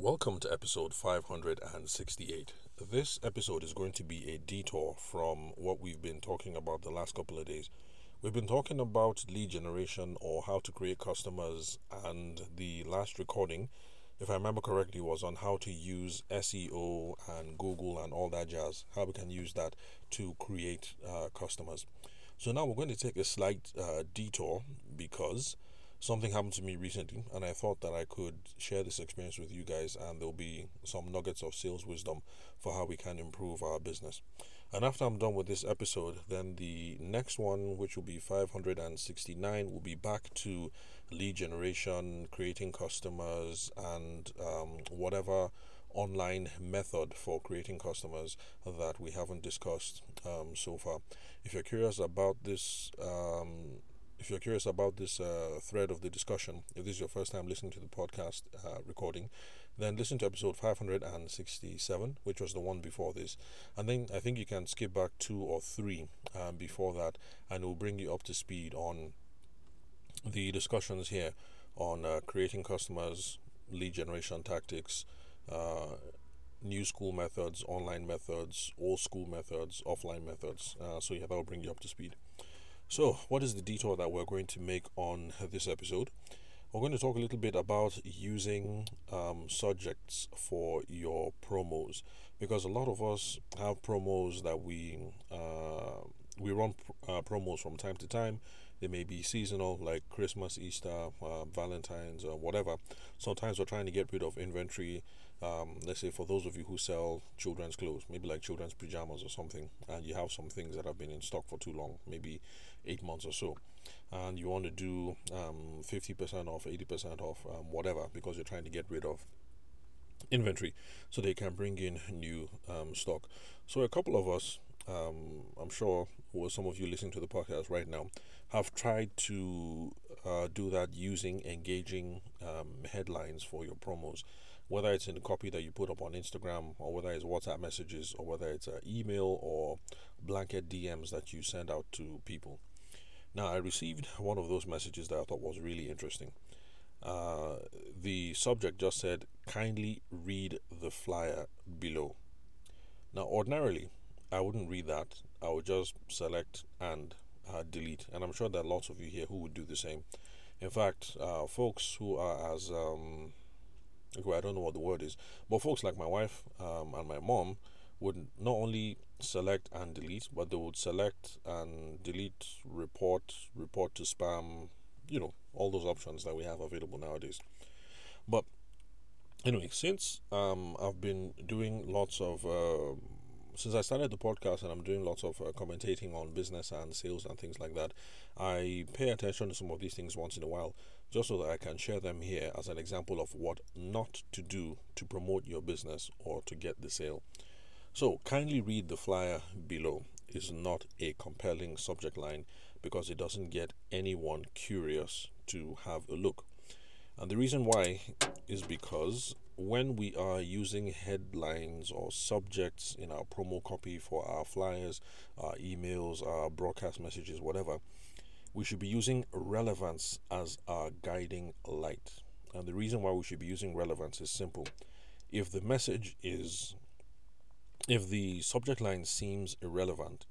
Welcome to episode 568. This episode is going to be a detour from what we've been talking about the last couple of days. We've been talking about lead generation or how to create customers, and the last recording, if I remember correctly, was on how to use SEO and Google and all that jazz, how we can use that to create uh, customers. So now we're going to take a slight uh, detour because something happened to me recently and I thought that I could share this experience with you guys and there'll be some nuggets of sales wisdom for how we can improve our business. And after I'm done with this episode, then the next one, which will be 569, will be back to lead generation, creating customers, and um, whatever online method for creating customers that we haven't discussed um, so far. If you're curious about this, um, if you're curious about this uh, thread of the discussion, if this is your first time listening to the podcast uh, recording, then listen to episode 567, which was the one before this. And then I think you can skip back two or three um, before that, and it will bring you up to speed on the discussions here on uh, creating customers, lead generation tactics, uh, new school methods, online methods, old school methods, offline methods. Uh, so, yeah, that will bring you up to speed. So, what is the detour that we're going to make on this episode? We're going to talk a little bit about using um, subjects for your promos because a lot of us have promos that we uh, we run uh, promos from time to time. They may be seasonal, like Christmas, Easter, uh, Valentine's, or whatever. Sometimes we're trying to get rid of inventory um, let's say for those of you who sell children's clothes, maybe like children's pajamas or something, and you have some things that have been in stock for too long, maybe eight months or so, and you want to do um, 50% off, 80% off, um, whatever, because you're trying to get rid of inventory so they can bring in new um, stock. So, a couple of us, um, I'm sure, some of you listening to the podcast right now, have tried to uh, do that using engaging um, headlines for your promos whether it's in the copy that you put up on Instagram or whether it's WhatsApp messages or whether it's an email or blanket DMs that you send out to people. Now, I received one of those messages that I thought was really interesting. Uh, the subject just said, kindly read the flyer below. Now, ordinarily, I wouldn't read that. I would just select and uh, delete. And I'm sure there are lots of you here who would do the same. In fact, uh, folks who are as um, okay, I don't know what the word is, but folks like my wife um, and my mom would not only select and delete, but they would select and delete, report, report to spam, you know, all those options that we have available nowadays. But anyway, since um, I've been doing lots of uh, since I started the podcast and I'm doing lots of uh, commentating on business and sales and things like that, I pay attention to some of these things once in a while just so that I can share them here as an example of what not to do to promote your business or to get the sale. So, kindly read the flyer below is not a compelling subject line because it doesn't get anyone curious to have a look. And the reason why is because when we are using headlines or subjects in our promo copy for our flyers, our emails, our broadcast messages, whatever, we should be using relevance as our guiding light. And the reason why we should be using relevance is simple. If the message is, if the subject line seems irrelevant,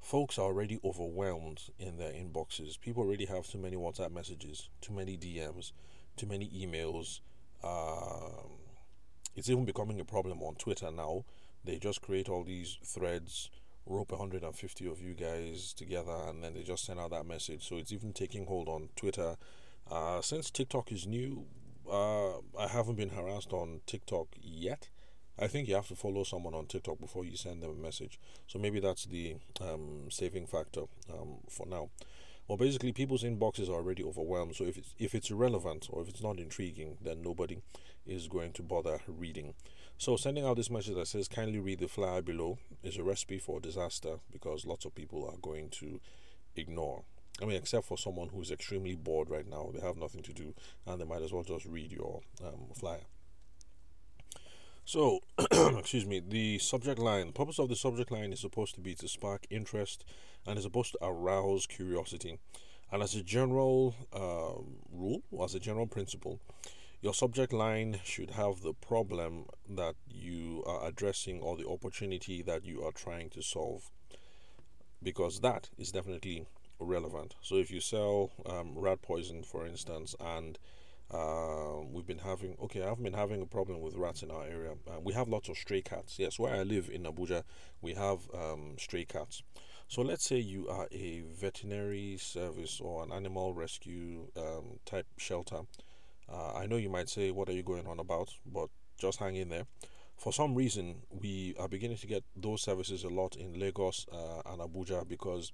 folks are already overwhelmed in their inboxes. People already have too many WhatsApp messages, too many DMs, too many emails, um, it's even becoming a problem on Twitter now. They just create all these threads, rope 150 of you guys together, and then they just send out that message. So it's even taking hold on Twitter. Uh, since TikTok is new, uh, I haven't been harassed on TikTok yet. I think you have to follow someone on TikTok before you send them a message. So maybe that's the um, saving factor um, for now. Well, basically, people's inboxes are already overwhelmed. So if it's if it's irrelevant or if it's not intriguing, then nobody is going to bother reading. So sending out this message that says "kindly read the flyer below" is a recipe for disaster because lots of people are going to ignore. I mean, except for someone who's extremely bored right now, they have nothing to do, and they might as well just read your um, flyer. So, excuse me, the subject line, the purpose of the subject line is supposed to be to spark interest and is supposed to arouse curiosity. And as a general uh, rule, or as a general principle, your subject line should have the problem that you are addressing or the opportunity that you are trying to solve because that is definitely relevant. So if you sell um, rat poison, for instance, and uh, we've been having okay, I've been having a problem with rats in our area. Uh, we have lots of stray cats. Yes, where I live in Abuja, we have um, stray cats. So let's say you are a veterinary service or an animal rescue um, type shelter. Uh, I know you might say, "What are you going on about?" But just hang in there. For some reason, we are beginning to get those services a lot in Lagos uh, and Abuja because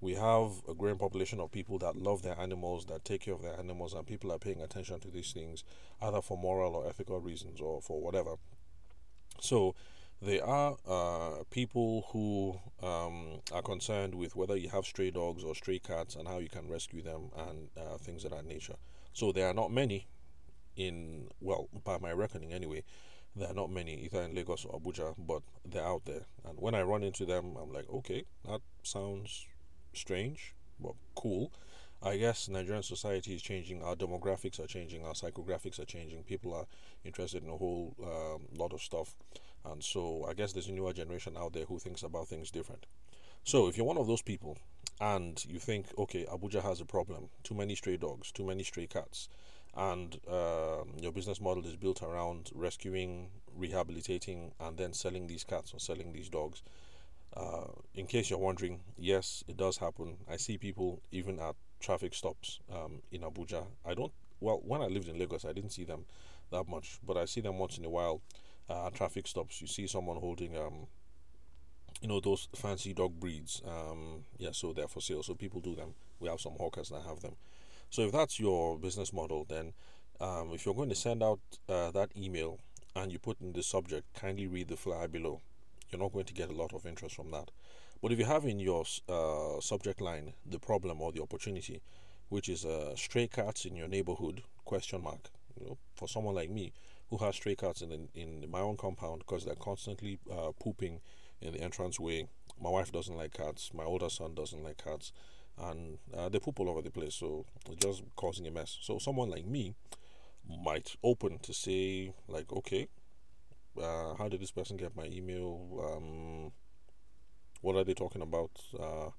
we have a growing population of people that love their animals, that take care of their animals, and people are paying attention to these things either for moral or ethical reasons or for whatever. So, there are uh, people who um, are concerned with whether you have stray dogs or stray cats and how you can rescue them and uh, things of that nature. So, there are not many in, well, by my reckoning anyway, there are not many either in Lagos or Abuja, but they're out there. And when I run into them, I'm like, okay, that sounds strange, but cool. I guess Nigerian society is changing. Our demographics are changing. Our psychographics are changing. People are interested in a whole um, lot of stuff, and so I guess there's a newer generation out there who thinks about things different. So if you're one of those people, and you think, okay, Abuja has a problem, too many stray dogs, too many stray cats, and um, your business model is built around rescuing, rehabilitating, and then selling these cats or selling these dogs. Uh, in case you're wondering, yes, it does happen. I see people even at traffic stops um, in Abuja. I don't, well, when I lived in Lagos, I didn't see them that much, but I see them once in a while uh, at traffic stops. You see someone holding, um, you know, those fancy dog breeds. Um, yeah, so they're for sale. So people do them. We have some hawkers that have them. So if that's your business model, then um, if you're going to send out uh, that email and you put in the subject, kindly read the flyer below, you're not going to get a lot of interest from that. But if you have in your uh, subject line the problem or the opportunity, which is uh, stray cats in your neighborhood, question mark, you know, for someone like me who has stray cats in, in my own compound because they're constantly uh, pooping in the entrance way. My wife doesn't like cats. My older son doesn't like cats and uh, they poop all over the place, so it's just causing a mess. So someone like me might open to say like, okay, uh, how did this person get my email? Um, what are they talking about? Uh,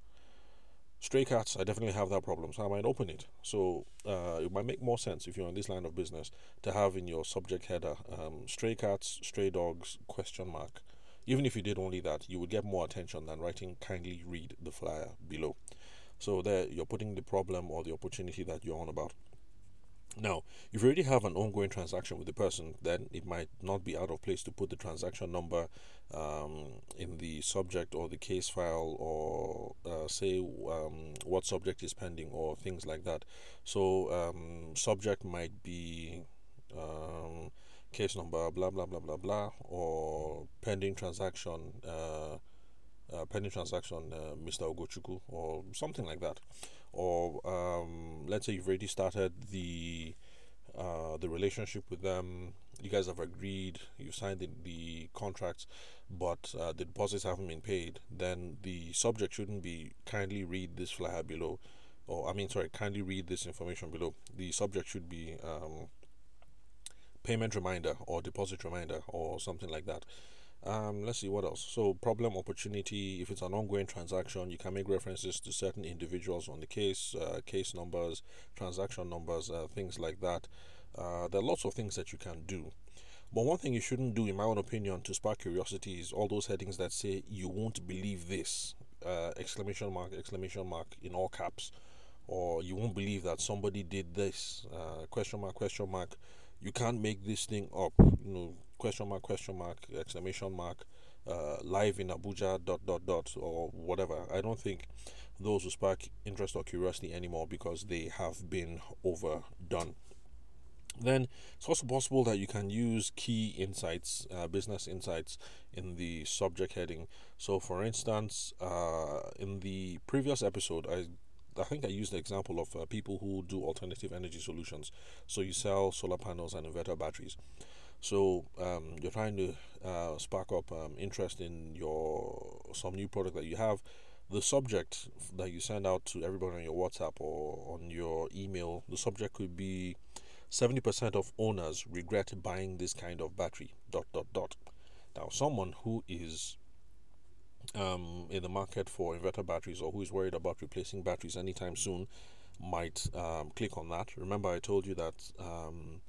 stray cats, I definitely have that problem, so I might open it. So uh, it might make more sense if you're in this line of business to have in your subject header um, stray cats, stray dogs, question mark. Even if you did only that, you would get more attention than writing kindly read the flyer below. So there you're putting the problem or the opportunity that you're on about. Now, if you already have an ongoing transaction with the person, then it might not be out of place to put the transaction number um, in the subject or the case file, or uh, say um, what subject is pending, or things like that. So, um, subject might be um, case number blah blah blah blah blah, or pending transaction. Uh, uh, pending transaction, uh, Mr. Ogochukwu, or something like that. Or um, let's say you've already started the uh, the relationship with them. You guys have agreed, you've signed the, the contracts, but uh, the deposits haven't been paid. Then the subject shouldn't be kindly read this flyer below, or I mean, sorry, kindly read this information below. The subject should be um, payment reminder or deposit reminder or something like that. Um, let's see what else. So, problem opportunity. If it's an ongoing transaction, you can make references to certain individuals on the case, uh, case numbers, transaction numbers, uh, things like that. Uh, there are lots of things that you can do. But one thing you shouldn't do, in my own opinion, to spark curiosity is all those headings that say "you won't believe this!" Uh, exclamation mark, exclamation mark in all caps, or "you won't believe that somebody did this!" Uh, question mark, question mark. You can't make this thing up. You know, question mark, question mark, exclamation mark, uh, live in Abuja, dot, dot, dot, or whatever. I don't think those will spark interest or curiosity anymore because they have been overdone. Then it's also possible that you can use key insights, uh, business insights, in the subject heading. So, for instance, uh, in the previous episode, I I think I used the example of uh, people who do alternative energy solutions. So you sell solar panels and inverter batteries. So um, you're trying to uh, spark up um, interest in your some new product that you have. The subject that you send out to everybody on your WhatsApp or on your email, the subject could be 70% of owners regret buying this kind of battery. Dot dot dot. Now, someone who is um, in the market for inverter batteries or who is worried about replacing batteries anytime soon might um, click on that. Remember, I told you that um,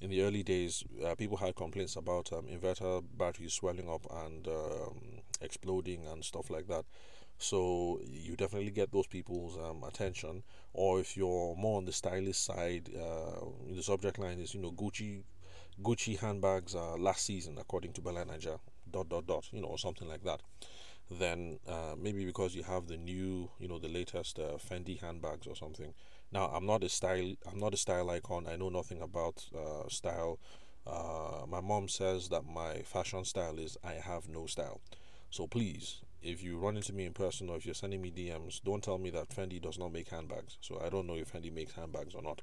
in the early days, uh, people had complaints about um, inverter batteries swelling up and um, exploding and stuff like that. So you definitely get those people's um, attention. Or if you're more on the stylish side, uh, the subject line is you know Gucci, Gucci handbags uh, last season according to Bella. Dot dot dot. You know, or something like that then uh, maybe because you have the new, you know, the latest uh, Fendi handbags or something. Now, I'm not a style, I'm not a style icon. I know nothing about uh, style. Uh, my mom says that my fashion style is I have no style. So please, if you run into me in person or if you're sending me DMs, don't tell me that Fendi does not make handbags. So I don't know if Fendi makes handbags or not.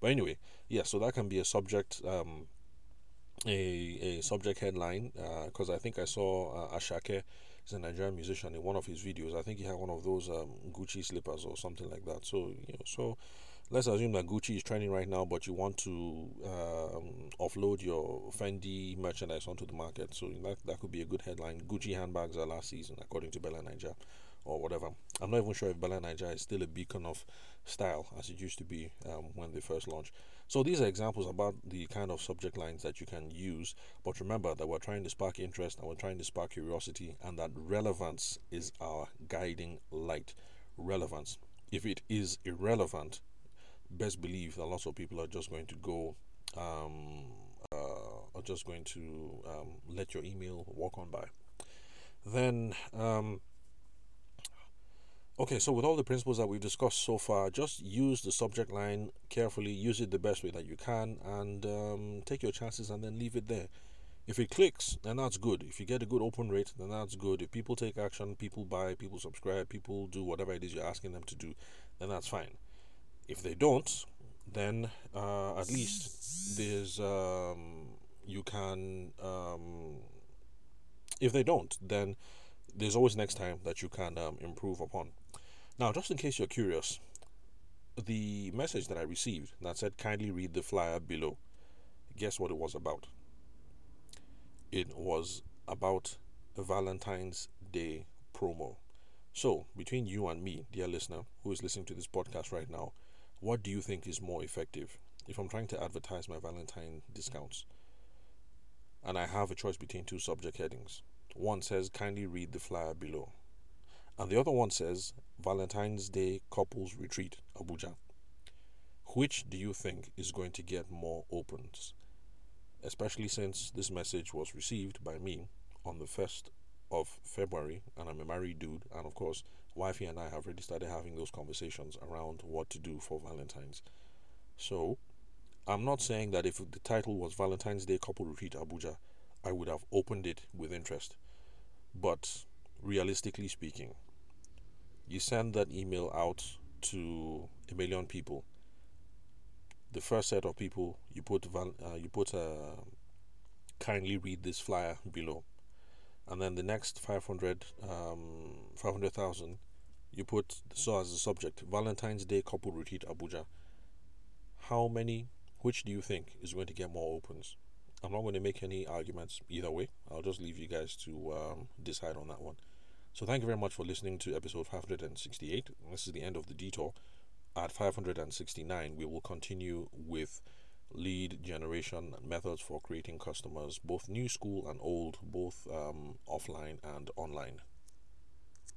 But anyway, yeah. So that can be a subject. Um, a, a subject headline because uh, I think I saw uh, Asake he's a Nigerian musician in one of his videos. I think he had one of those um, Gucci slippers or something like that. So you know, so let's assume that Gucci is trending right now, but you want to um, offload your Fendi merchandise onto the market. So that that could be a good headline. Gucci handbags are last season, according to BellaNaija, or whatever. I'm not even sure if BellaNaija is still a beacon of style as it used to be um, when they first launched. So these are examples about the kind of subject lines that you can use. But remember that we're trying to spark interest and we're trying to spark curiosity, and that relevance is our guiding light. Relevance. If it is irrelevant, best believe that lots of people are just going to go, um, uh, are just going to um, let your email walk on by. Then, um, Okay, so with all the principles that we've discussed so far, just use the subject line carefully, use it the best way that you can, and um, take your chances and then leave it there. If it clicks, then that's good. If you get a good open rate, then that's good. If people take action, people buy, people subscribe, people do whatever it is you're asking them to do, then that's fine. If they don't, then uh, at least there's um, you can. Um, if they don't, then there's always next time that you can um, improve upon. Now, just in case you're curious, the message that I received that said kindly read the flyer below, guess what it was about? It was about a Valentine's Day promo. So, between you and me, dear listener, who is listening to this podcast right now, what do you think is more effective if I'm trying to advertise my Valentine discounts? And I have a choice between two subject headings. One says, kindly read the flyer below. And the other one says Valentine's Day Couples Retreat, Abuja. Which do you think is going to get more opens? Especially since this message was received by me on the 1st of February, and I'm a married dude, and of course, wifey and I have already started having those conversations around what to do for Valentine's. So, I'm not saying that if the title was Valentine's Day Couple Retreat Abuja, I would have opened it with interest. But realistically speaking, you send that email out to a million people. The first set of people you put uh, you put uh, kindly read this flyer below, and then the next 500 um, 500,000 you put so as a subject Valentine's Day couple retreat Abuja. How many? Which do you think is going to get more opens? I'm not going to make any arguments either way. I'll just leave you guys to um, decide on that one. So thank you very much for listening to episode 568. This is the end of the detour. At 569, we will continue with lead generation methods for creating customers, both new school and old, both um, offline and online.